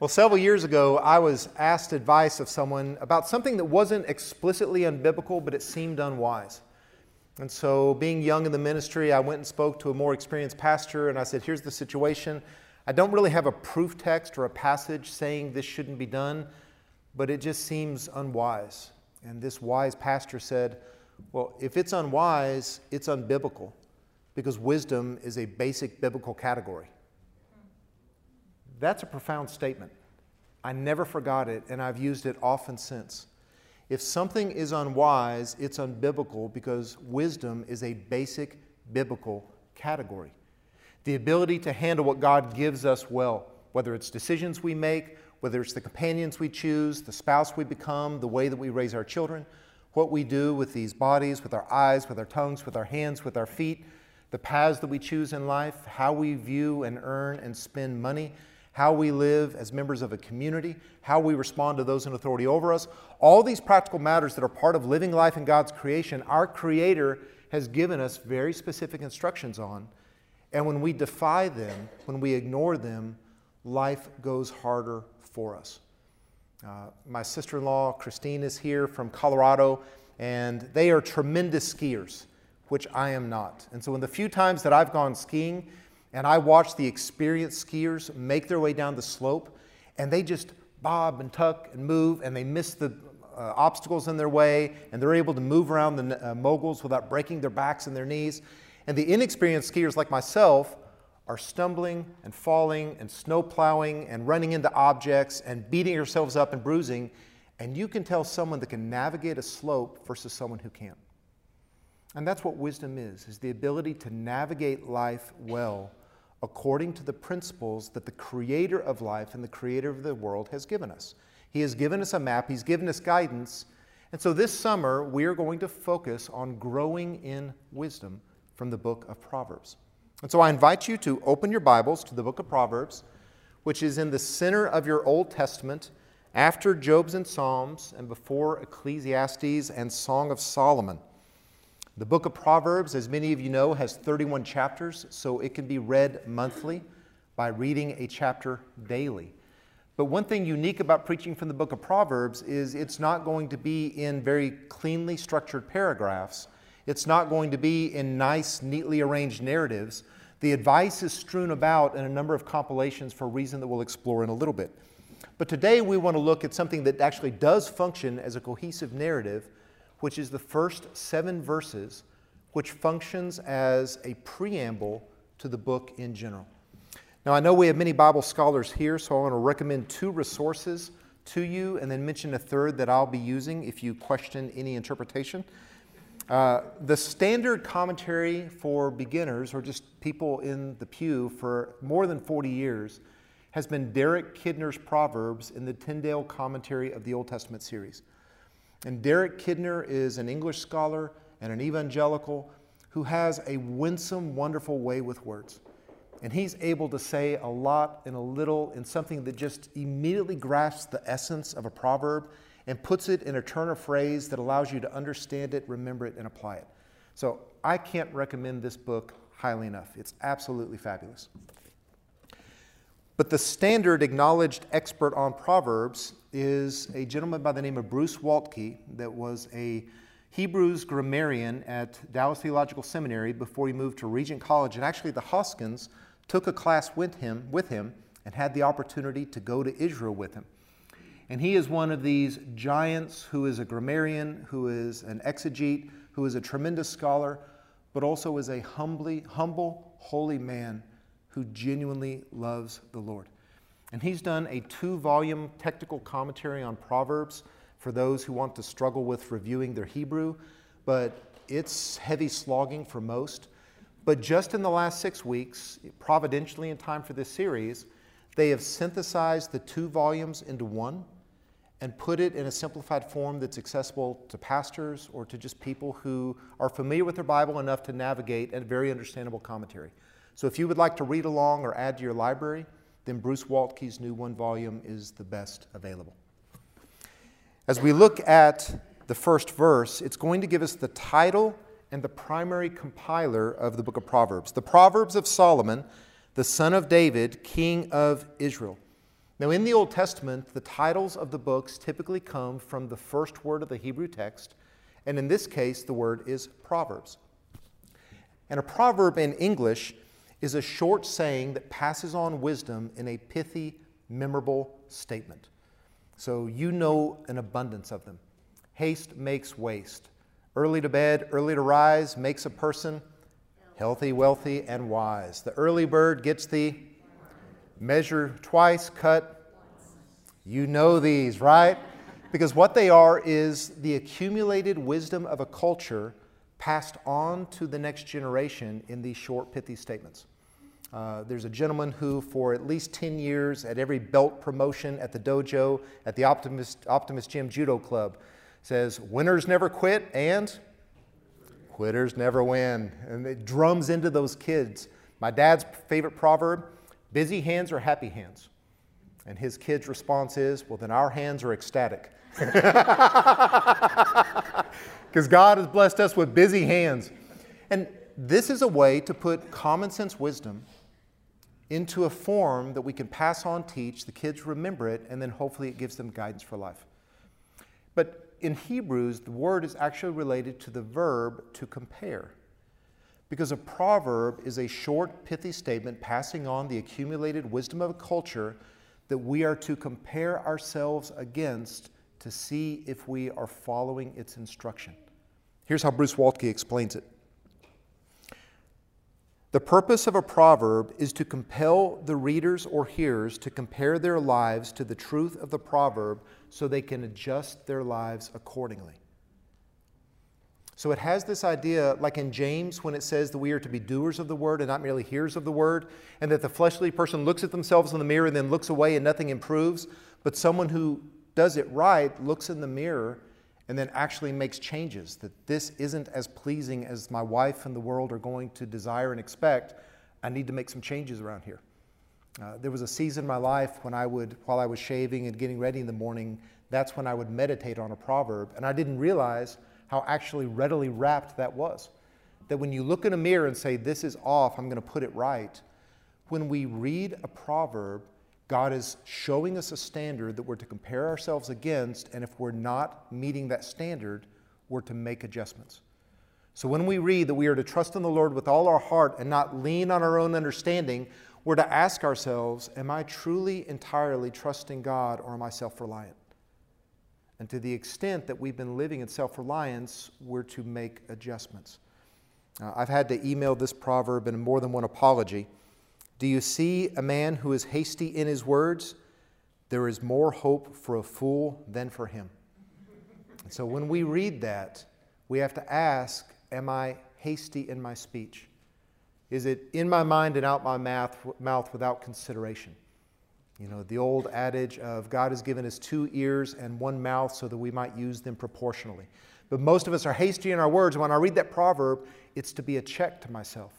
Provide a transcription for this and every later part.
Well, several years ago, I was asked advice of someone about something that wasn't explicitly unbiblical, but it seemed unwise. And so, being young in the ministry, I went and spoke to a more experienced pastor, and I said, Here's the situation. I don't really have a proof text or a passage saying this shouldn't be done, but it just seems unwise. And this wise pastor said, Well, if it's unwise, it's unbiblical, because wisdom is a basic biblical category. That's a profound statement. I never forgot it, and I've used it often since. If something is unwise, it's unbiblical because wisdom is a basic biblical category. The ability to handle what God gives us well, whether it's decisions we make, whether it's the companions we choose, the spouse we become, the way that we raise our children, what we do with these bodies, with our eyes, with our tongues, with our hands, with our feet, the paths that we choose in life, how we view and earn and spend money how we live as members of a community, how we respond to those in authority over us. All these practical matters that are part of living life in God's creation, our Creator has given us very specific instructions on. And when we defy them, when we ignore them, life goes harder for us. Uh, my sister in law, Christine, is here from Colorado, and they are tremendous skiers, which I am not. And so, in the few times that I've gone skiing, and I watch the experienced skiers make their way down the slope, and they just bob and tuck and move, and they miss the uh, obstacles in their way, and they're able to move around the uh, moguls without breaking their backs and their knees. And the inexperienced skiers like myself are stumbling and falling and snow plowing and running into objects and beating yourselves up and bruising. And you can tell someone that can navigate a slope versus someone who can't. And that's what wisdom is, is the ability to navigate life well according to the principles that the creator of life and the creator of the world has given us. He has given us a map, He's given us guidance. And so this summer, we are going to focus on growing in wisdom from the book of Proverbs. And so I invite you to open your Bibles to the book of Proverbs, which is in the center of your Old Testament, after Job's and Psalms, and before Ecclesiastes and Song of Solomon. The book of Proverbs, as many of you know, has 31 chapters, so it can be read monthly by reading a chapter daily. But one thing unique about preaching from the book of Proverbs is it's not going to be in very cleanly structured paragraphs. It's not going to be in nice, neatly arranged narratives. The advice is strewn about in a number of compilations for a reason that we'll explore in a little bit. But today we want to look at something that actually does function as a cohesive narrative which is the first seven verses, which functions as a preamble to the book in general. Now, I know we have many Bible scholars here, so I want to recommend two resources to you and then mention a third that I'll be using if you question any interpretation. Uh, the standard commentary for beginners or just people in the pew for more than 40 years has been Derek Kidner's Proverbs in the Tyndale Commentary of the Old Testament series. And Derek Kidner is an English scholar and an evangelical who has a winsome, wonderful way with words. And he's able to say a lot in a little in something that just immediately grasps the essence of a proverb and puts it in a turn of phrase that allows you to understand it, remember it, and apply it. So I can't recommend this book highly enough. It's absolutely fabulous. But the standard acknowledged expert on Proverbs is a gentleman by the name of Bruce Waltke, that was a Hebrews grammarian at Dallas Theological Seminary before he moved to Regent College. And actually, the Hoskins took a class with him, with him and had the opportunity to go to Israel with him. And he is one of these giants who is a grammarian, who is an exegete, who is a tremendous scholar, but also is a humbly, humble, holy man who genuinely loves the Lord. And he's done a two volume technical commentary on Proverbs for those who want to struggle with reviewing their Hebrew, but it's heavy slogging for most. But just in the last six weeks, providentially in time for this series, they have synthesized the two volumes into one and put it in a simplified form that's accessible to pastors or to just people who are familiar with their Bible enough to navigate a very understandable commentary. So if you would like to read along or add to your library, then Bruce Waltke's new one volume is the best available. As we look at the first verse, it's going to give us the title and the primary compiler of the book of Proverbs. The Proverbs of Solomon, the son of David, king of Israel. Now, in the Old Testament, the titles of the books typically come from the first word of the Hebrew text, and in this case, the word is Proverbs. And a proverb in English is a short saying that passes on wisdom in a pithy, memorable statement. So you know an abundance of them. Haste makes waste. Early to bed, early to rise makes a person healthy, wealthy, and wise. The early bird gets the measure twice, cut. You know these, right? Because what they are is the accumulated wisdom of a culture passed on to the next generation in these short, pithy statements. Uh, there's a gentleman who, for at least 10 years, at every belt promotion at the dojo, at the Optimist, Optimist Gym Judo Club, says, Winners never quit and quitters never win. And it drums into those kids. My dad's favorite proverb busy hands are happy hands. And his kid's response is, Well, then our hands are ecstatic. Because God has blessed us with busy hands. And this is a way to put common sense wisdom into a form that we can pass on, teach, the kids remember it, and then hopefully it gives them guidance for life. But in Hebrews, the word is actually related to the verb to compare. Because a proverb is a short, pithy statement passing on the accumulated wisdom of a culture that we are to compare ourselves against to see if we are following its instruction. Here's how Bruce Waltke explains it. The purpose of a proverb is to compel the readers or hearers to compare their lives to the truth of the proverb so they can adjust their lives accordingly. So it has this idea, like in James, when it says that we are to be doers of the word and not merely hearers of the word, and that the fleshly person looks at themselves in the mirror and then looks away and nothing improves, but someone who does it right looks in the mirror and then actually makes changes that this isn't as pleasing as my wife and the world are going to desire and expect. I need to make some changes around here. Uh, there was a season in my life when I would, while I was shaving and getting ready in the morning, that's when I would meditate on a proverb, and I didn't realize how actually readily wrapped that was. That when you look in a mirror and say, This is off, I'm going to put it right, when we read a proverb, God is showing us a standard that we're to compare ourselves against, and if we're not meeting that standard, we're to make adjustments. So when we read that we are to trust in the Lord with all our heart and not lean on our own understanding, we're to ask ourselves, Am I truly entirely trusting God or am I self reliant? And to the extent that we've been living in self reliance, we're to make adjustments. Uh, I've had to email this proverb in more than one apology. Do you see a man who is hasty in his words? There is more hope for a fool than for him. And so when we read that, we have to ask Am I hasty in my speech? Is it in my mind and out my mouth, mouth without consideration? You know, the old adage of God has given us two ears and one mouth so that we might use them proportionally. But most of us are hasty in our words. When I read that proverb, it's to be a check to myself.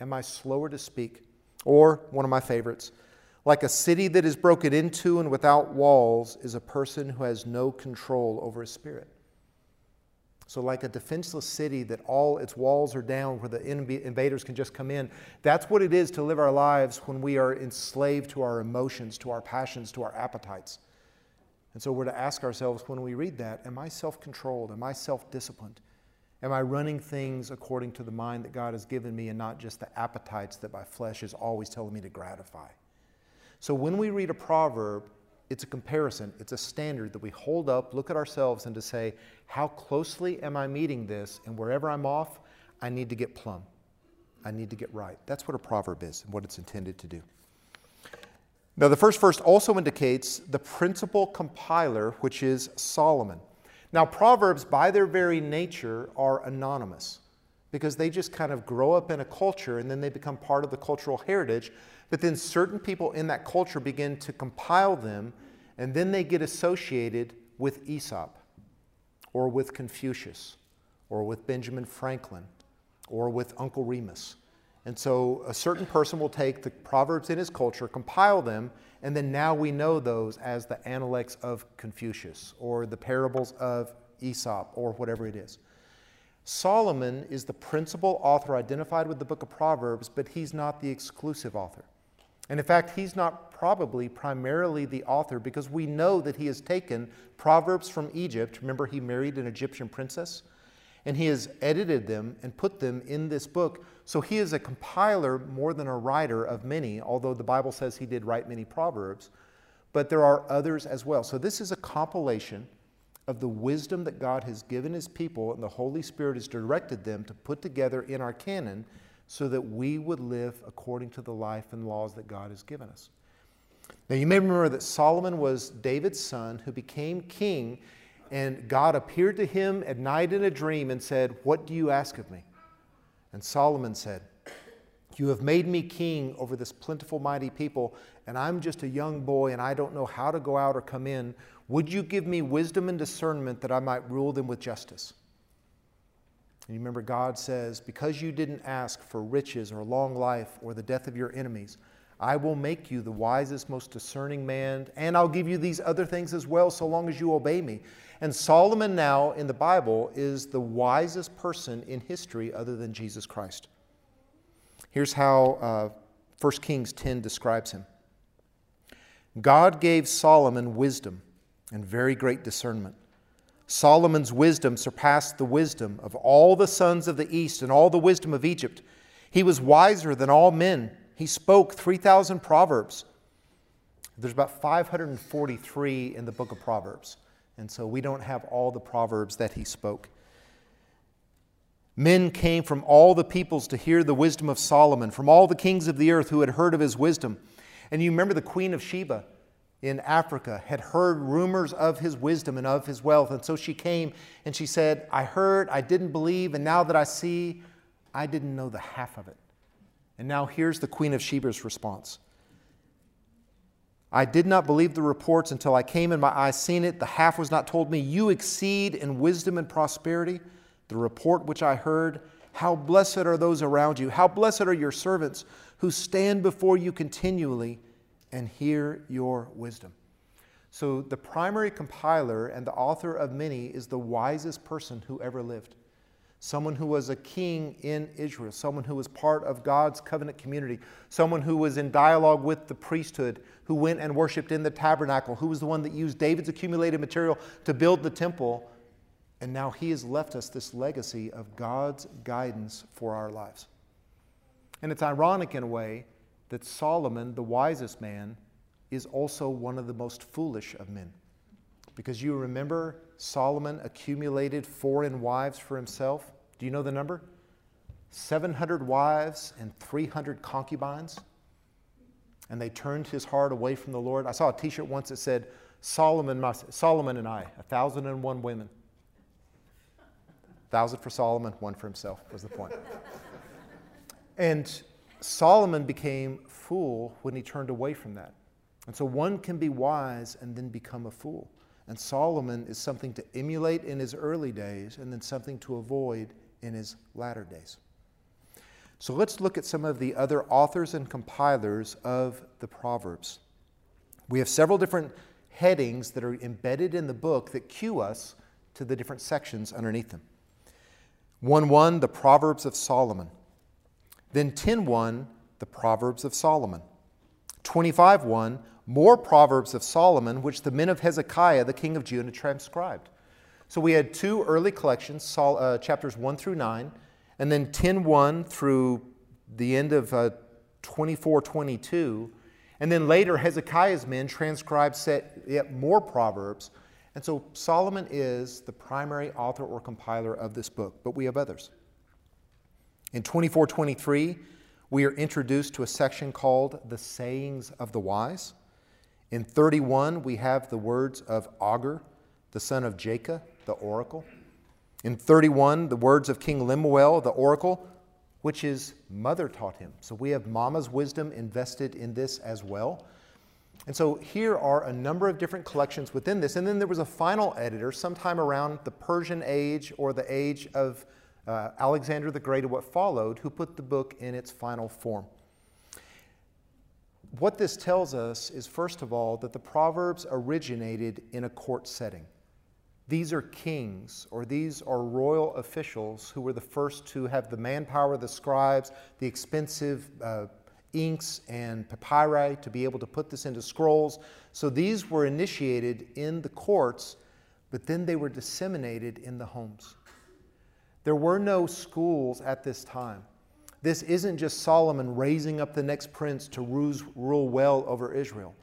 Am I slower to speak? Or, one of my favorites, like a city that is broken into and without walls is a person who has no control over his spirit. So, like a defenseless city that all its walls are down where the invaders can just come in, that's what it is to live our lives when we are enslaved to our emotions, to our passions, to our appetites. And so, we're to ask ourselves when we read that Am I self controlled? Am I self disciplined? Am I running things according to the mind that God has given me and not just the appetites that my flesh is always telling me to gratify? So when we read a proverb, it's a comparison, it's a standard that we hold up, look at ourselves, and to say, how closely am I meeting this? And wherever I'm off, I need to get plumb. I need to get right. That's what a proverb is and what it's intended to do. Now, the first verse also indicates the principal compiler, which is Solomon. Now, Proverbs, by their very nature, are anonymous because they just kind of grow up in a culture and then they become part of the cultural heritage. But then certain people in that culture begin to compile them and then they get associated with Aesop or with Confucius or with Benjamin Franklin or with Uncle Remus. And so a certain person will take the Proverbs in his culture, compile them, and then now we know those as the Analects of Confucius or the parables of Aesop or whatever it is. Solomon is the principal author identified with the book of Proverbs, but he's not the exclusive author. And in fact, he's not probably primarily the author because we know that he has taken Proverbs from Egypt. Remember, he married an Egyptian princess? And he has edited them and put them in this book. So he is a compiler more than a writer of many, although the Bible says he did write many Proverbs. But there are others as well. So this is a compilation of the wisdom that God has given his people, and the Holy Spirit has directed them to put together in our canon so that we would live according to the life and laws that God has given us. Now, you may remember that Solomon was David's son who became king, and God appeared to him at night in a dream and said, What do you ask of me? And Solomon said, You have made me king over this plentiful, mighty people, and I'm just a young boy and I don't know how to go out or come in. Would you give me wisdom and discernment that I might rule them with justice? And you remember, God says, Because you didn't ask for riches or long life or the death of your enemies, I will make you the wisest, most discerning man, and I'll give you these other things as well, so long as you obey me. And Solomon, now in the Bible, is the wisest person in history other than Jesus Christ. Here's how uh, 1 Kings 10 describes him God gave Solomon wisdom and very great discernment. Solomon's wisdom surpassed the wisdom of all the sons of the east and all the wisdom of Egypt. He was wiser than all men. He spoke 3,000 proverbs. There's about 543 in the book of Proverbs. And so we don't have all the proverbs that he spoke. Men came from all the peoples to hear the wisdom of Solomon, from all the kings of the earth who had heard of his wisdom. And you remember the Queen of Sheba in Africa had heard rumors of his wisdom and of his wealth. And so she came and she said, I heard, I didn't believe, and now that I see, I didn't know the half of it. And now here's the Queen of Sheba's response I did not believe the reports until I came and my eyes seen it. The half was not told me. You exceed in wisdom and prosperity. The report which I heard, how blessed are those around you. How blessed are your servants who stand before you continually and hear your wisdom. So, the primary compiler and the author of many is the wisest person who ever lived someone who was a king in Israel, someone who was part of God's covenant community, someone who was in dialogue with the priesthood, who went and worshiped in the tabernacle, who was the one that used David's accumulated material to build the temple. And now he has left us this legacy of God's guidance for our lives. And it's ironic in a way that Solomon, the wisest man, is also one of the most foolish of men. Because you remember Solomon accumulated foreign wives for himself. Do you know the number? 700 wives and 300 concubines. And they turned his heart away from the Lord. I saw a t shirt once that said, Solomon, Solomon and I, a thousand and one women. Thousand for Solomon, one for himself, was the point. and Solomon became fool when he turned away from that. And so one can be wise and then become a fool. And Solomon is something to emulate in his early days and then something to avoid in his latter days. So let's look at some of the other authors and compilers of the Proverbs. We have several different headings that are embedded in the book that cue us to the different sections underneath them. 1 1, the Proverbs of Solomon. Then 10 1, the Proverbs of Solomon. 25 1, more Proverbs of Solomon, which the men of Hezekiah, the king of Judah, transcribed. So we had two early collections, uh, chapters 1 through 9, and then 10 1 through the end of uh, 24 22. And then later, Hezekiah's men transcribed set yet more Proverbs. And so Solomon is the primary author or compiler of this book, but we have others. In 24 23, we are introduced to a section called the Sayings of the Wise. In 31, we have the words of Agur, the son of Jacob, the oracle. In 31, the words of King Lemuel, the oracle, which his mother taught him. So we have Mama's wisdom invested in this as well. And so here are a number of different collections within this. And then there was a final editor sometime around the Persian age or the age of uh, Alexander the Great or what followed, who put the book in its final form what this tells us is, first of all, that the Proverbs originated in a court setting. These are kings or these are royal officials who were the first to have the manpower, the scribes, the expensive uh, inks and papyri to be able to put this into scrolls. So these were initiated in the courts, but then they were disseminated in the homes. There were no schools at this time. This isn't just Solomon raising up the next prince to rule well over Israel.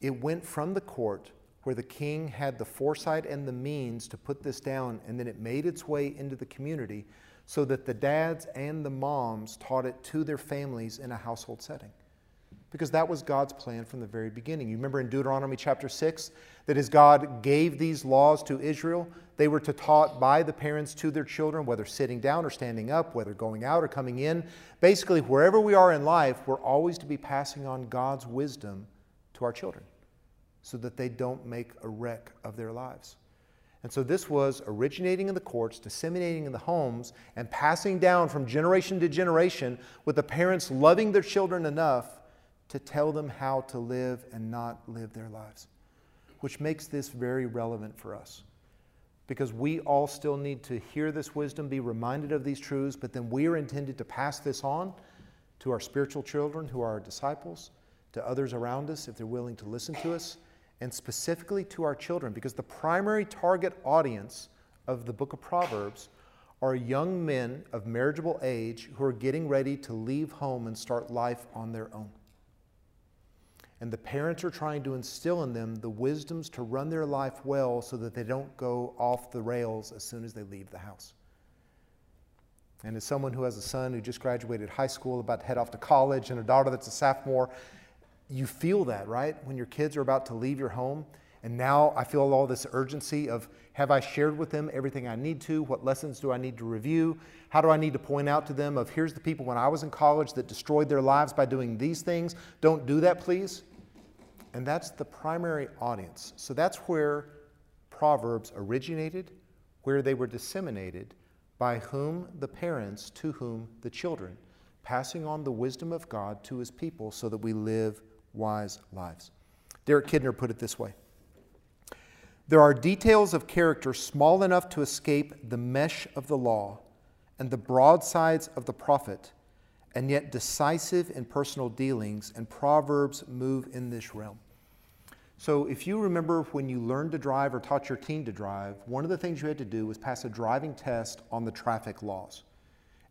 It went from the court where the king had the foresight and the means to put this down, and then it made its way into the community so that the dads and the moms taught it to their families in a household setting. Because that was God's plan from the very beginning. You remember in Deuteronomy chapter 6 that as God gave these laws to Israel, they were to taught by the parents to their children, whether sitting down or standing up, whether going out or coming in. Basically, wherever we are in life, we're always to be passing on God's wisdom to our children so that they don't make a wreck of their lives. And so this was originating in the courts, disseminating in the homes, and passing down from generation to generation with the parents loving their children enough to tell them how to live and not live their lives, which makes this very relevant for us. Because we all still need to hear this wisdom, be reminded of these truths, but then we are intended to pass this on to our spiritual children who are our disciples, to others around us if they're willing to listen to us and specifically to our children, because the primary target audience of the book of Proverbs are young men of marriageable age who are getting ready to leave home and start life on their own. And the parents are trying to instill in them the wisdoms to run their life well so that they don't go off the rails as soon as they leave the house. And as someone who has a son who just graduated high school, about to head off to college, and a daughter that's a sophomore, you feel that, right? When your kids are about to leave your home. And now I feel all this urgency of have I shared with them everything I need to? What lessons do I need to review? How do I need to point out to them of here's the people when I was in college that destroyed their lives by doing these things? Don't do that, please. And that's the primary audience. So that's where Proverbs originated, where they were disseminated, by whom the parents, to whom the children, passing on the wisdom of God to his people so that we live wise lives. Derek Kidner put it this way There are details of character small enough to escape the mesh of the law and the broadsides of the prophet, and yet decisive in personal dealings, and Proverbs move in this realm. So, if you remember when you learned to drive or taught your teen to drive, one of the things you had to do was pass a driving test on the traffic laws.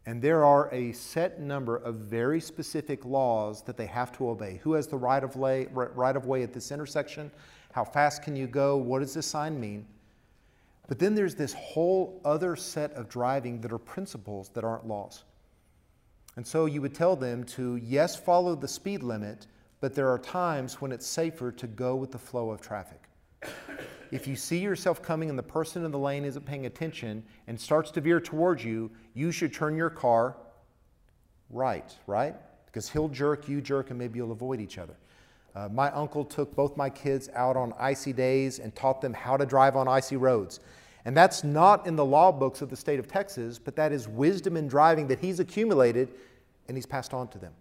And there are a set number of very specific laws that they have to obey. Who has the right of, way, right of way at this intersection? How fast can you go? What does this sign mean? But then there's this whole other set of driving that are principles that aren't laws. And so you would tell them to, yes, follow the speed limit, but there are times when it's safer to go with the flow of traffic. If you see yourself coming and the person in the lane isn't paying attention and starts to veer towards you, you should turn your car right, right? Because he'll jerk, you jerk, and maybe you'll avoid each other. Uh, my uncle took both my kids out on icy days and taught them how to drive on icy roads. And that's not in the law books of the state of Texas, but that is wisdom in driving that he's accumulated and he's passed on to them.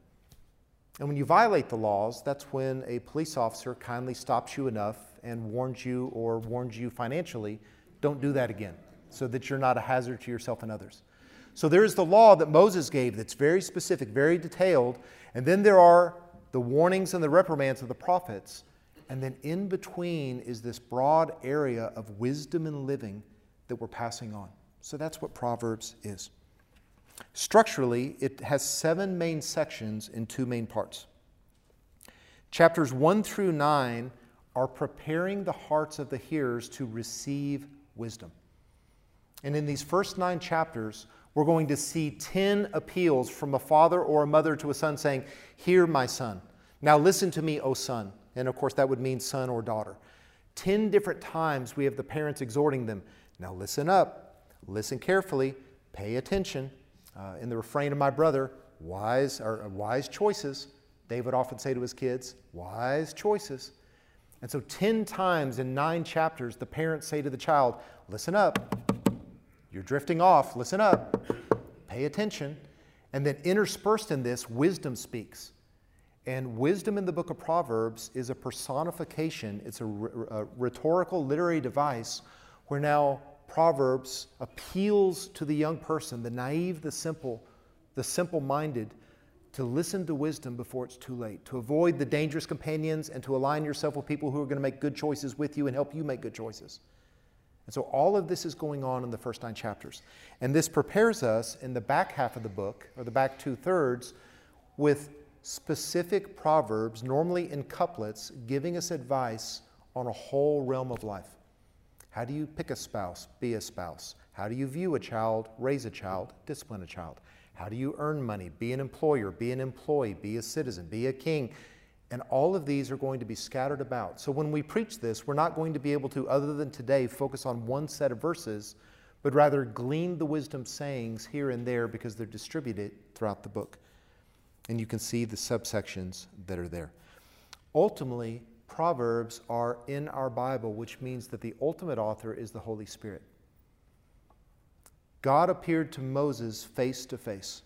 And when you violate the laws, that's when a police officer kindly stops you enough and warns you or warns you financially, don't do that again so that you're not a hazard to yourself and others. So there's the law that Moses gave that's very specific, very detailed, and then there are the warnings and the reprimands of the prophets. And then in between is this broad area of wisdom and living that we're passing on. So that's what Proverbs is. Structurally, it has seven main sections in two main parts. Chapters 1 through 9 are preparing the hearts of the hearers to receive wisdom. And in these first nine chapters, we're going to see 10 appeals from a father or a mother to a son saying, Hear, my son. Now listen to me, O son. And of course, that would mean son or daughter. 10 different times we have the parents exhorting them, Now listen up, listen carefully, pay attention. Uh, in the refrain of my brother, wise or uh, wise choices. David often say to his kids, wise choices. And so, 10 times in nine chapters, the parents say to the child, Listen up. You're drifting off. Listen up. Pay attention. And then, interspersed in this, wisdom speaks. And wisdom in the book of Proverbs is a personification, it's a, a rhetorical literary device where now Proverbs appeals to the young person, the naive, the simple, the simple minded, to listen to wisdom before it's too late, to avoid the dangerous companions, and to align yourself with people who are going to make good choices with you and help you make good choices. And so all of this is going on in the first nine chapters. And this prepares us in the back half of the book, or the back two thirds, with specific proverbs, normally in couplets, giving us advice on a whole realm of life. How do you pick a spouse, be a spouse? How do you view a child, raise a child, discipline a child? How do you earn money, be an employer, be an employee, be a citizen, be a king? And all of these are going to be scattered about. So when we preach this, we're not going to be able to, other than today, focus on one set of verses, but rather glean the wisdom sayings here and there because they're distributed throughout the book. And you can see the subsections that are there. Ultimately, Proverbs are in our Bible, which means that the ultimate author is the Holy Spirit. God appeared to Moses face to face.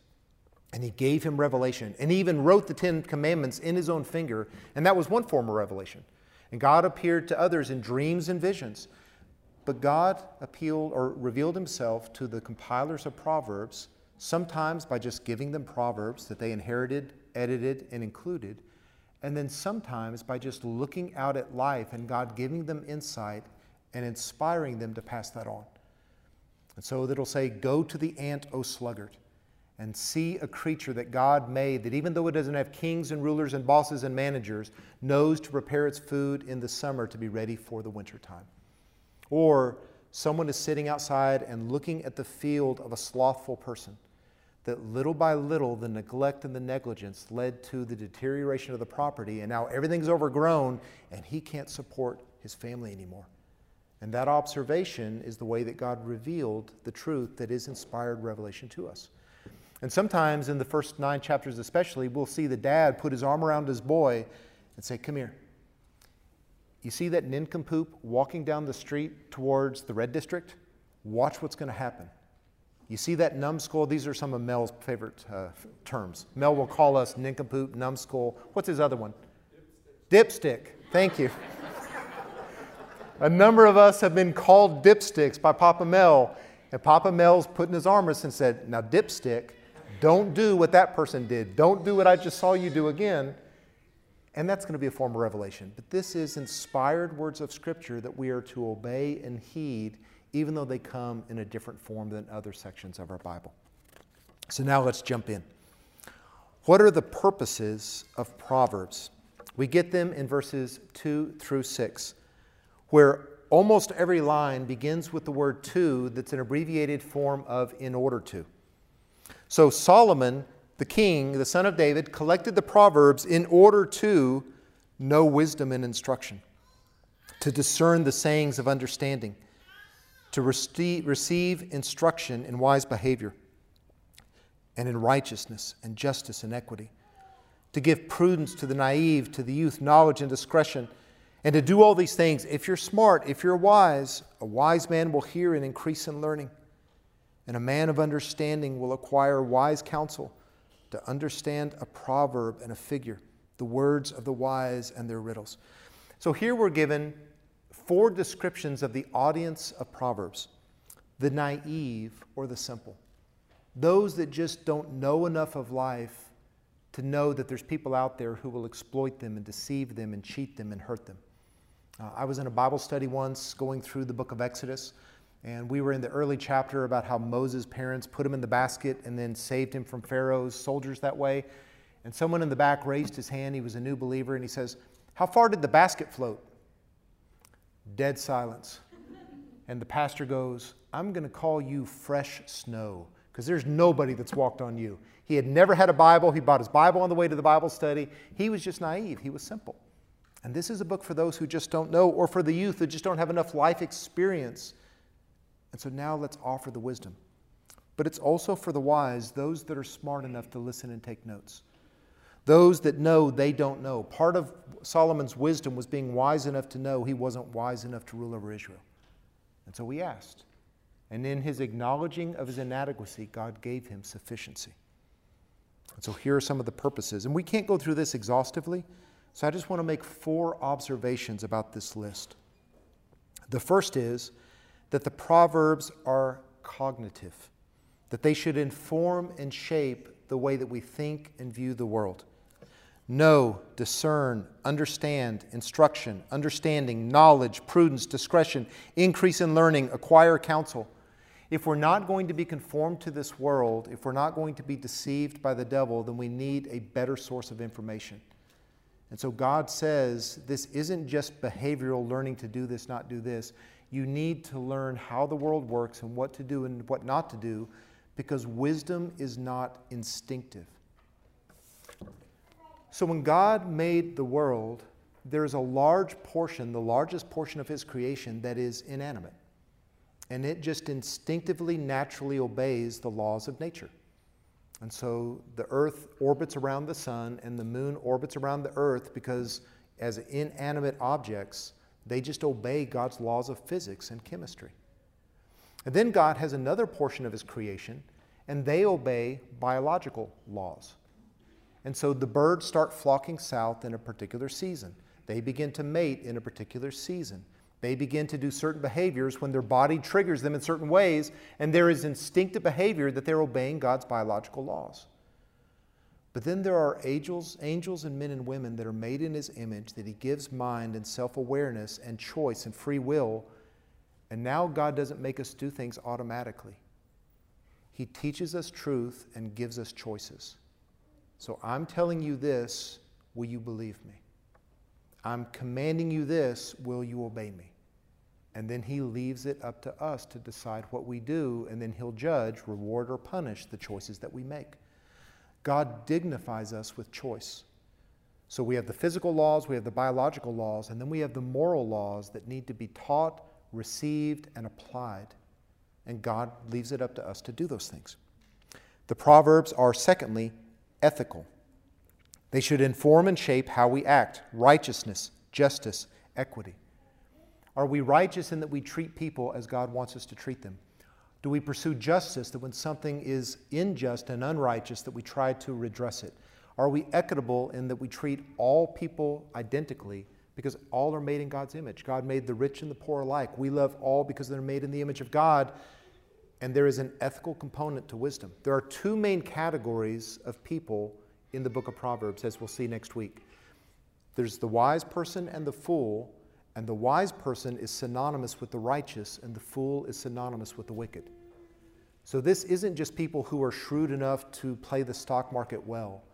And he gave him revelation. And he even wrote the Ten Commandments in his own finger. And that was one form of revelation. And God appeared to others in dreams and visions. But God appealed or revealed himself to the compilers of Proverbs, sometimes by just giving them Proverbs that they inherited, edited, and included. And then sometimes by just looking out at life and God giving them insight and inspiring them to pass that on. And so it'll say, Go to the ant, O sluggard and see a creature that God made that even though it doesn't have kings and rulers and bosses and managers, knows to prepare its food in the summer to be ready for the wintertime. Or someone is sitting outside and looking at the field of a slothful person, that little by little the neglect and the negligence led to the deterioration of the property, and now everything's overgrown and he can't support his family anymore. And that observation is the way that God revealed the truth that is inspired revelation to us. And sometimes in the first nine chapters, especially, we'll see the dad put his arm around his boy and say, Come here. You see that nincompoop walking down the street towards the red district? Watch what's going to happen. You see that numbskull? These are some of Mel's favorite uh, terms. Mel will call us nincompoop, numbskull. What's his other one? Dipstick. Dipstick. Thank you. A number of us have been called dipsticks by Papa Mel, and Papa Mel's put in his arm and said, Now, dipstick, don't do what that person did. Don't do what I just saw you do again. And that's going to be a form of revelation. But this is inspired words of Scripture that we are to obey and heed, even though they come in a different form than other sections of our Bible. So now let's jump in. What are the purposes of Proverbs? We get them in verses 2 through 6, where almost every line begins with the word to that's an abbreviated form of in order to. So Solomon, the king, the son of David, collected the Proverbs in order to know wisdom and instruction, to discern the sayings of understanding, to receive instruction in wise behavior and in righteousness and justice and equity, to give prudence to the naive, to the youth, knowledge and discretion. And to do all these things, if you're smart, if you're wise, a wise man will hear and increase in learning. And a man of understanding will acquire wise counsel to understand a proverb and a figure, the words of the wise and their riddles. So here we're given four descriptions of the audience of Proverbs the naive or the simple, those that just don't know enough of life to know that there's people out there who will exploit them and deceive them and cheat them and hurt them. Uh, I was in a Bible study once going through the book of Exodus. And we were in the early chapter about how Moses' parents put him in the basket and then saved him from Pharaoh's soldiers that way. And someone in the back raised his hand. He was a new believer and he says, How far did the basket float? Dead silence. And the pastor goes, I'm going to call you fresh snow because there's nobody that's walked on you. He had never had a Bible. He bought his Bible on the way to the Bible study. He was just naive, he was simple. And this is a book for those who just don't know, or for the youth that just don't have enough life experience and so now let's offer the wisdom. But it's also for the wise, those that are smart enough to listen and take notes. Those that know they don't know. Part of Solomon's wisdom was being wise enough to know he wasn't wise enough to rule over Israel. And so he asked. And in his acknowledging of his inadequacy, God gave him sufficiency. And so here are some of the purposes. And we can't go through this exhaustively, so I just want to make four observations about this list. The first is that the Proverbs are cognitive, that they should inform and shape the way that we think and view the world. Know, discern, understand, instruction, understanding, knowledge, prudence, discretion, increase in learning, acquire counsel. If we're not going to be conformed to this world, if we're not going to be deceived by the devil, then we need a better source of information. And so God says this isn't just behavioral learning to do this, not do this. You need to learn how the world works and what to do and what not to do because wisdom is not instinctive. So when God made the world, there is a large portion, the largest portion of his creation, that is inanimate. And it just instinctively, naturally obeys the laws of nature. And so the earth orbits around the sun and the moon orbits around the earth because, as inanimate objects, they just obey God's laws of physics and chemistry. And then God has another portion of his creation, and they obey biological laws. And so the birds start flocking south in a particular season. They begin to mate in a particular season. They begin to do certain behaviors when their body triggers them in certain ways, and there is instinctive behavior that they're obeying God's biological laws. But then there are angels, angels and men and women that are made in his image, that he gives mind and self awareness and choice and free will. And now God doesn't make us do things automatically. He teaches us truth and gives us choices. So I'm telling you this, will you believe me? I'm commanding you this, will you obey me? And then he leaves it up to us to decide what we do, and then he'll judge, reward, or punish the choices that we make. God dignifies us with choice. So we have the physical laws, we have the biological laws, and then we have the moral laws that need to be taught, received, and applied. And God leaves it up to us to do those things. The Proverbs are, secondly, ethical. They should inform and shape how we act righteousness, justice, equity. Are we righteous in that we treat people as God wants us to treat them? Do we pursue justice that when something is unjust and unrighteous that we try to redress it? Are we equitable in that we treat all people identically because all are made in God's image? God made the rich and the poor alike. We love all because they're made in the image of God and there is an ethical component to wisdom. There are two main categories of people in the book of Proverbs, as we'll see next week. There's the wise person and the fool, and the wise person is synonymous with the righteous, and the fool is synonymous with the wicked. So, this isn't just people who are shrewd enough to play the stock market well.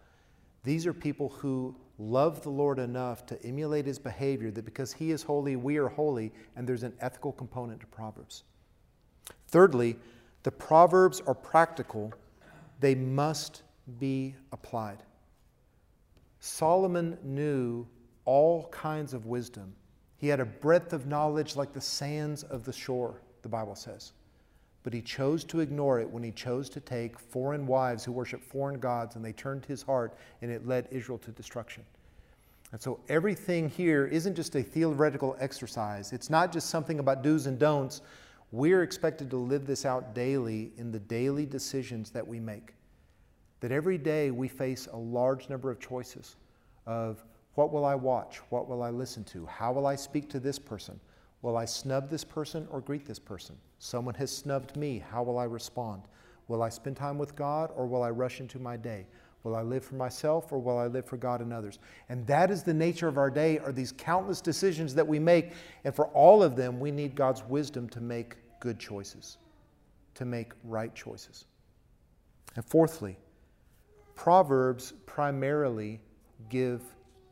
These are people who love the Lord enough to emulate his behavior that because he is holy, we are holy, and there's an ethical component to Proverbs. Thirdly, the Proverbs are practical, they must be applied. Solomon knew all kinds of wisdom. He had a breadth of knowledge like the sands of the shore, the Bible says. But he chose to ignore it when he chose to take foreign wives who worship foreign gods and they turned his heart and it led Israel to destruction. And so everything here isn't just a theoretical exercise. It's not just something about do's and don'ts, we're expected to live this out daily in the daily decisions that we make. That every day we face a large number of choices of what will I watch? What will I listen to? How will I speak to this person? Will I snub this person or greet this person? Someone has snubbed me. How will I respond? Will I spend time with God or will I rush into my day? Will I live for myself or will I live for God and others? And that is the nature of our day, are these countless decisions that we make. And for all of them, we need God's wisdom to make good choices, to make right choices. And fourthly, Proverbs primarily give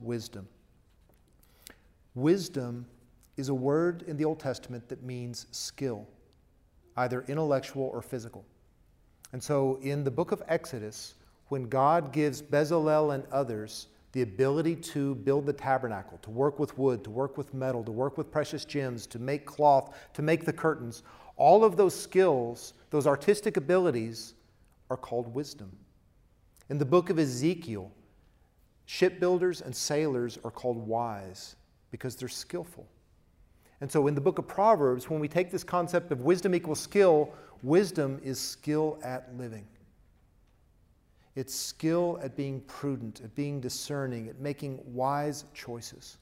wisdom. Wisdom is a word in the Old Testament that means skill, either intellectual or physical. And so in the book of Exodus, when God gives Bezalel and others the ability to build the tabernacle, to work with wood, to work with metal, to work with precious gems, to make cloth, to make the curtains, all of those skills, those artistic abilities, are called wisdom. In the book of Ezekiel, shipbuilders and sailors are called wise because they're skillful. And so in the book of Proverbs, when we take this concept of wisdom equals skill, wisdom is skill at living. It's skill at being prudent, at being discerning, at making wise choices.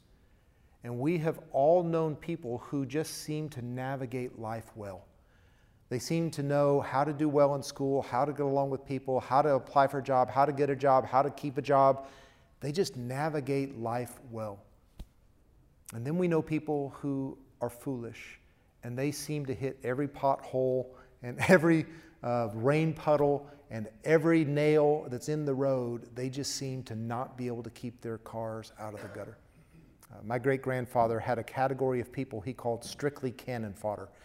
And we have all known people who just seem to navigate life well. They seem to know how to do well in school, how to get along with people, how to apply for a job, how to get a job, how to keep a job. They just navigate life well. And then we know people who are foolish and they seem to hit every pothole and every uh, rain puddle and every nail that's in the road. They just seem to not be able to keep their cars out of the gutter. Uh, my great grandfather had a category of people he called strictly cannon fodder.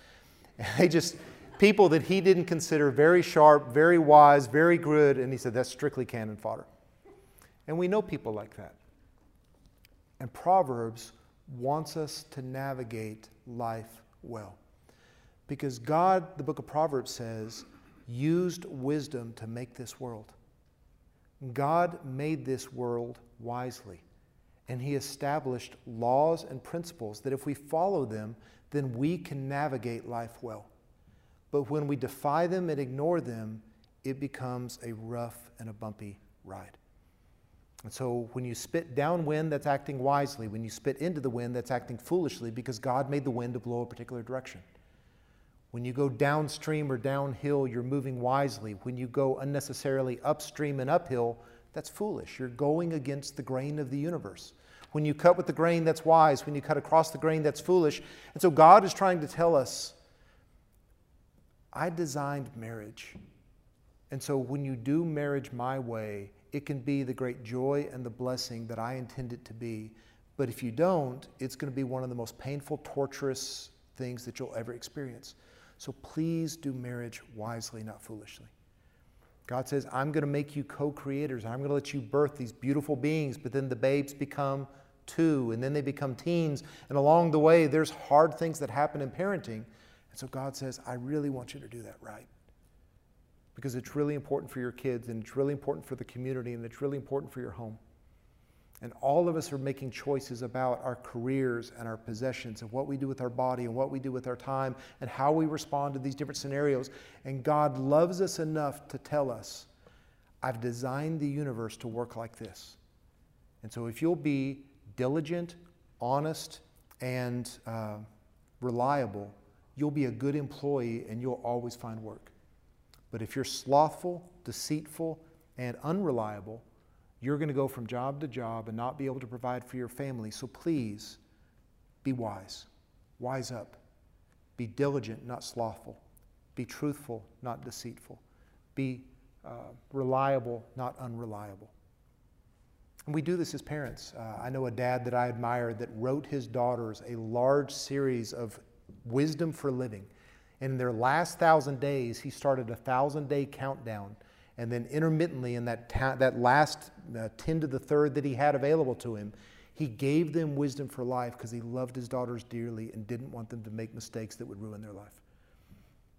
And they just, people that he didn't consider very sharp, very wise, very good, and he said, that's strictly cannon fodder. And we know people like that. And Proverbs wants us to navigate life well. Because God, the book of Proverbs says, used wisdom to make this world. God made this world wisely, and He established laws and principles that if we follow them, then we can navigate life well. But when we defy them and ignore them, it becomes a rough and a bumpy ride. And so when you spit downwind, that's acting wisely. When you spit into the wind, that's acting foolishly because God made the wind to blow a particular direction. When you go downstream or downhill, you're moving wisely. When you go unnecessarily upstream and uphill, that's foolish. You're going against the grain of the universe. When you cut with the grain, that's wise. When you cut across the grain, that's foolish. And so God is trying to tell us I designed marriage. And so when you do marriage my way, it can be the great joy and the blessing that I intend it to be. But if you don't, it's going to be one of the most painful, torturous things that you'll ever experience. So please do marriage wisely, not foolishly. God says, I'm going to make you co creators. I'm going to let you birth these beautiful beings, but then the babes become two, and then they become teens. And along the way, there's hard things that happen in parenting. And so God says, I really want you to do that right. Because it's really important for your kids, and it's really important for the community, and it's really important for your home. And all of us are making choices about our careers and our possessions and what we do with our body and what we do with our time and how we respond to these different scenarios. And God loves us enough to tell us, I've designed the universe to work like this. And so if you'll be diligent, honest, and uh, reliable, you'll be a good employee and you'll always find work. But if you're slothful, deceitful, and unreliable, you're going to go from job to job and not be able to provide for your family. So please be wise. Wise up. Be diligent, not slothful. Be truthful, not deceitful. Be uh, reliable, not unreliable. And we do this as parents. Uh, I know a dad that I admire that wrote his daughters a large series of wisdom for living. And in their last thousand days, he started a thousand day countdown and then intermittently, in that, ta- that last uh, 10 to the third that he had available to him, he gave them wisdom for life because he loved his daughters dearly and didn't want them to make mistakes that would ruin their life.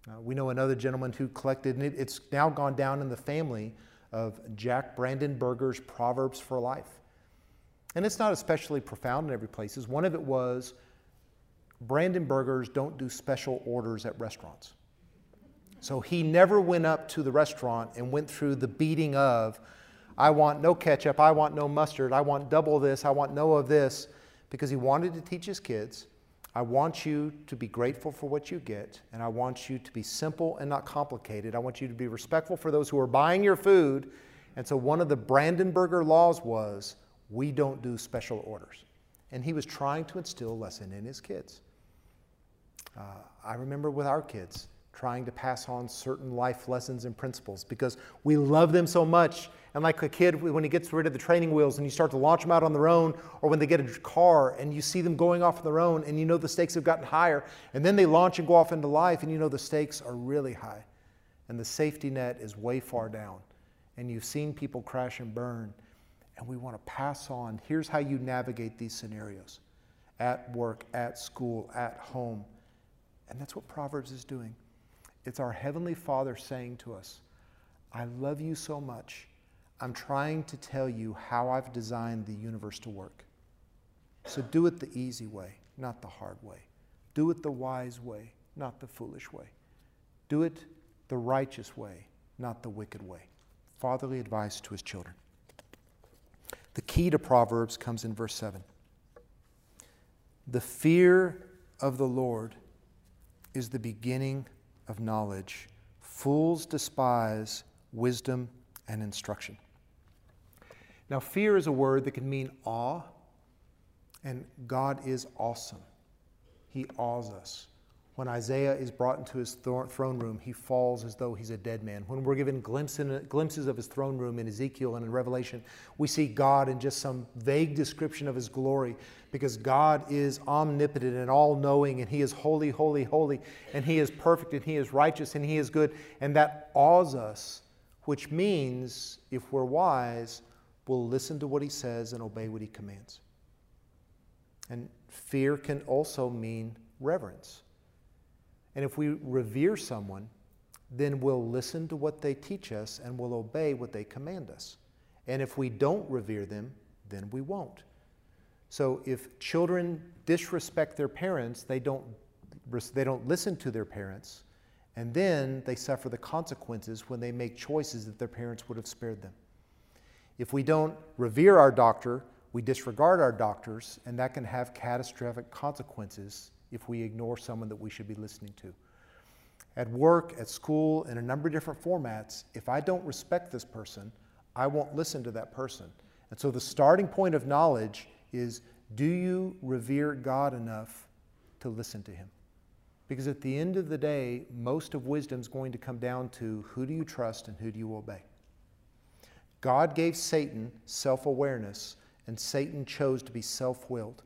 Uh, we know another gentleman who collected, and it, it's now gone down in the family of Jack Brandenberger's Proverbs for Life. And it's not especially profound in every place. One of it was Brandenbergers don't do special orders at restaurants. So he never went up to the restaurant and went through the beating of, I want no ketchup, I want no mustard, I want double this, I want no of this, because he wanted to teach his kids, I want you to be grateful for what you get, and I want you to be simple and not complicated. I want you to be respectful for those who are buying your food. And so one of the Brandenberger laws was we don't do special orders. And he was trying to instill a lesson in his kids. Uh, I remember with our kids, trying to pass on certain life lessons and principles because we love them so much. And like a kid, when he gets rid of the training wheels and you start to launch them out on their own, or when they get a car and you see them going off on their own and you know the stakes have gotten higher, and then they launch and go off into life and you know the stakes are really high and the safety net is way far down. And you've seen people crash and burn. And we want to pass on here's how you navigate these scenarios at work, at school, at home. And that's what Proverbs is doing. It's our Heavenly Father saying to us, I love you so much. I'm trying to tell you how I've designed the universe to work. So do it the easy way, not the hard way. Do it the wise way, not the foolish way. Do it the righteous way, not the wicked way. Fatherly advice to his children. The key to Proverbs comes in verse 7. The fear of the Lord is the beginning of knowledge. Fools despise wisdom and instruction. Now, fear is a word that can mean awe, and God is awesome. He awes us. When Isaiah is brought into his throne room, he falls as though he's a dead man. When we're given glimpses of his throne room in Ezekiel and in Revelation, we see God in just some vague description of his glory because God is omnipotent and all knowing, and he is holy, holy, holy, and he is perfect, and he is righteous, and he is good. And that awes us, which means, if we're wise, we'll listen to what he says and obey what he commands. And fear can also mean reverence. And if we revere someone, then we'll listen to what they teach us and we'll obey what they command us. And if we don't revere them, then we won't. So if children disrespect their parents, they don't, they don't listen to their parents, and then they suffer the consequences when they make choices that their parents would have spared them. If we don't revere our doctor, we disregard our doctors, and that can have catastrophic consequences if we ignore someone that we should be listening to. At work, at school, in a number of different formats, if I don't respect this person, I won't listen to that person. And so the starting point of knowledge is do you revere God enough to listen to Him? Because at the end of the day, most of wisdom is going to come down to who do you trust and who do you obey. God gave Satan self awareness, and Satan chose to be self willed.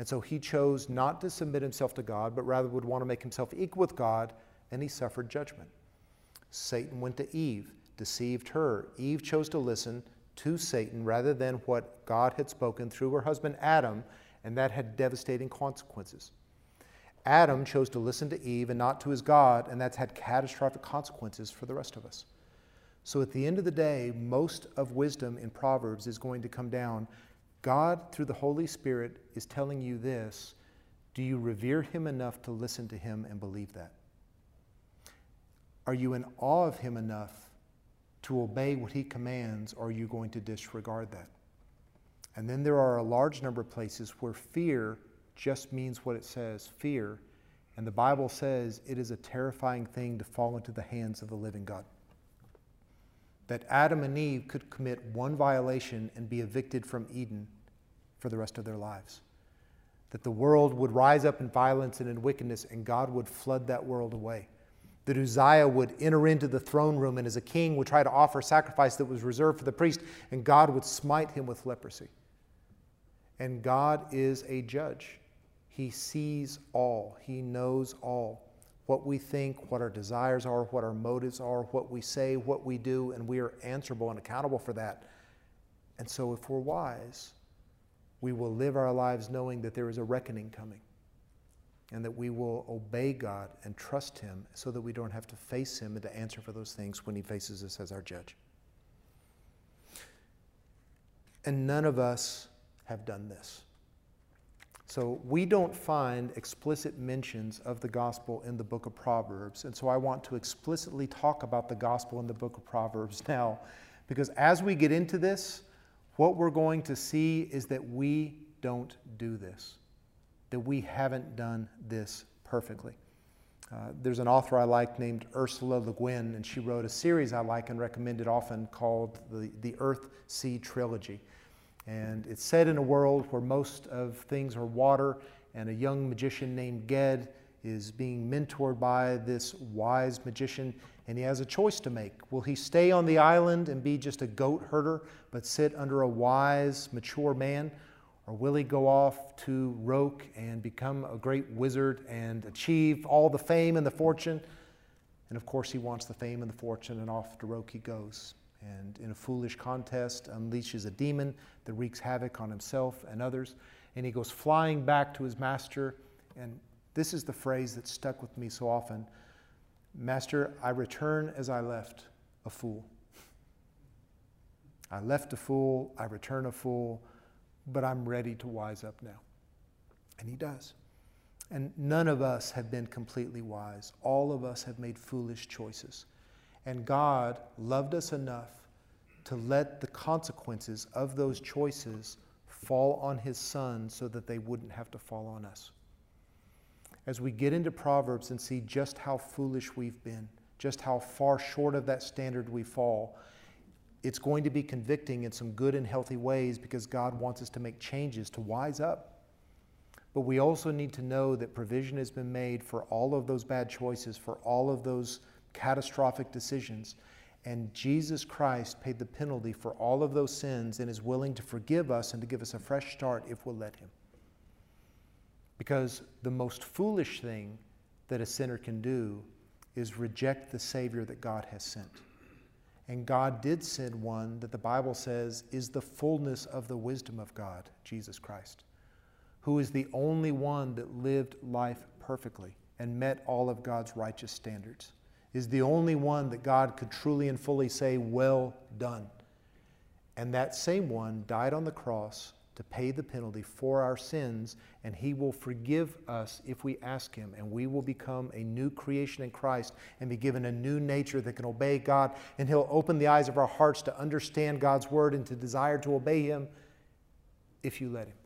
And so he chose not to submit himself to God, but rather would want to make himself equal with God, and he suffered judgment. Satan went to Eve, deceived her. Eve chose to listen to Satan rather than what God had spoken through her husband Adam, and that had devastating consequences. Adam chose to listen to Eve and not to his God, and that's had catastrophic consequences for the rest of us. So at the end of the day, most of wisdom in Proverbs is going to come down God, through the Holy Spirit, is telling you this. Do you revere Him enough to listen to Him and believe that? Are you in awe of Him enough to obey what He commands, or are you going to disregard that? And then there are a large number of places where fear just means what it says fear. And the Bible says it is a terrifying thing to fall into the hands of the living God that Adam and Eve could commit one violation and be evicted from Eden for the rest of their lives. That the world would rise up in violence and in wickedness, and God would flood that world away. That Uzziah would enter into the throne room and, as a king, would try to offer sacrifice that was reserved for the priest, and God would smite him with leprosy. And God is a judge. He sees all, He knows all what we think, what our desires are, what our motives are, what we say, what we do, and we are answerable and accountable for that. And so, if we're wise, we will live our lives knowing that there is a reckoning coming and that we will obey God and trust Him so that we don't have to face Him and to answer for those things when He faces us as our judge. And none of us have done this. So we don't find explicit mentions of the gospel in the book of Proverbs. And so I want to explicitly talk about the gospel in the book of Proverbs now, because as we get into this, what we're going to see is that we don't do this, that we haven't done this perfectly. Uh, there's an author I like named Ursula Le Guin, and she wrote a series I like and recommend it often called the, the Earth Sea Trilogy. And it's set in a world where most of things are water, and a young magician named Ged is being mentored by this wise magician, and he has a choice to make. Will he stay on the island and be just a goat herder, but sit under a wise, mature man? Or will he go off to Roke and become a great wizard and achieve all the fame and the fortune? And of course, he wants the fame and the fortune, and off to Roke he goes and in a foolish contest unleashes a demon that wreaks havoc on himself and others. And he goes flying back to his master. And this is the phrase that stuck with me so often Master, I return as I left, a fool. I left a fool, I return a fool, but I'm ready to wise up now. And he does. And none of us have been completely wise. All of us have made foolish choices. And God loved us enough to let the consequences of those choices fall on his son so that they wouldn't have to fall on us. as we get into Proverbs and see just how foolish we've been, just how far short of that standard we fall, it's going to be convicting in some good and healthy ways because God wants us to make changes to wise up. But we also need to know that provision has been made for all of those bad choices, for all of those catastrophic decisions. And Jesus Christ paid the penalty for all of those sins and is willing to forgive us and to give us a fresh start if we'll let Him. Because the most foolish thing that a sinner can do is reject the Savior that God has sent. And God did send one that the Bible says is the fullness of the wisdom of God, Jesus Christ, who is the only one that lived life perfectly and met all of God's righteous standards, is the only one that God could truly and fully say, Well done. And that same one died on the cross to pay the penalty for our sins, and He will forgive us if we ask Him, and we will become a new creation in Christ and be given a new nature that can obey God, and He'll open the eyes of our hearts to understand God's Word and to desire to obey Him if you let Him.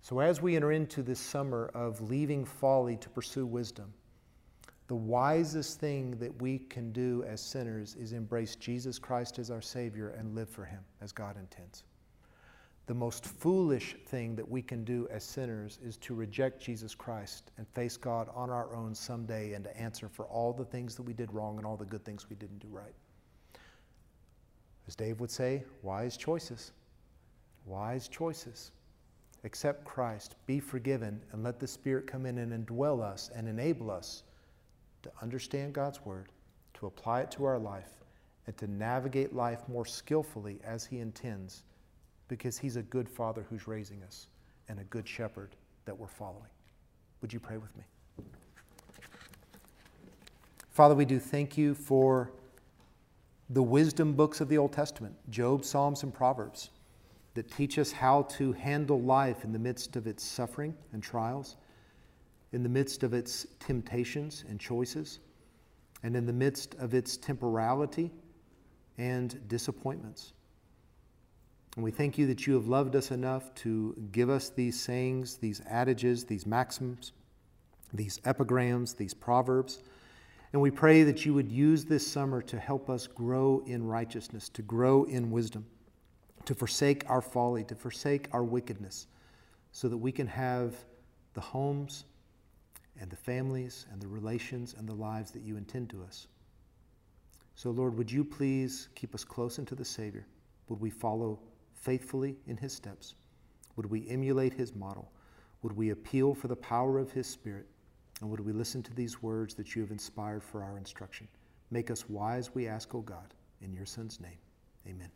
So, as we enter into this summer of leaving folly to pursue wisdom, the wisest thing that we can do as sinners is embrace Jesus Christ as our Savior and live for Him as God intends. The most foolish thing that we can do as sinners is to reject Jesus Christ and face God on our own someday and to answer for all the things that we did wrong and all the good things we didn't do right. As Dave would say, wise choices. Wise choices. Accept Christ, be forgiven, and let the Spirit come in and indwell us and enable us to understand God's Word, to apply it to our life, and to navigate life more skillfully as He intends because He's a good Father who's raising us and a good shepherd that we're following. Would you pray with me? Father, we do thank you for the wisdom books of the Old Testament Job, Psalms, and Proverbs that teach us how to handle life in the midst of its suffering and trials, in the midst of its temptations and choices, and in the midst of its temporality and disappointments. And we thank you that you have loved us enough to give us these sayings, these adages, these maxims, these epigrams, these proverbs. And we pray that you would use this summer to help us grow in righteousness, to grow in wisdom, to forsake our folly, to forsake our wickedness, so that we can have the homes and the families and the relations and the lives that you intend to us. So, Lord, would you please keep us close unto the Savior? Would we follow faithfully in his steps? Would we emulate his model? Would we appeal for the power of his Spirit? And would we listen to these words that you have inspired for our instruction? Make us wise, we ask, O God, in your Son's name. Amen.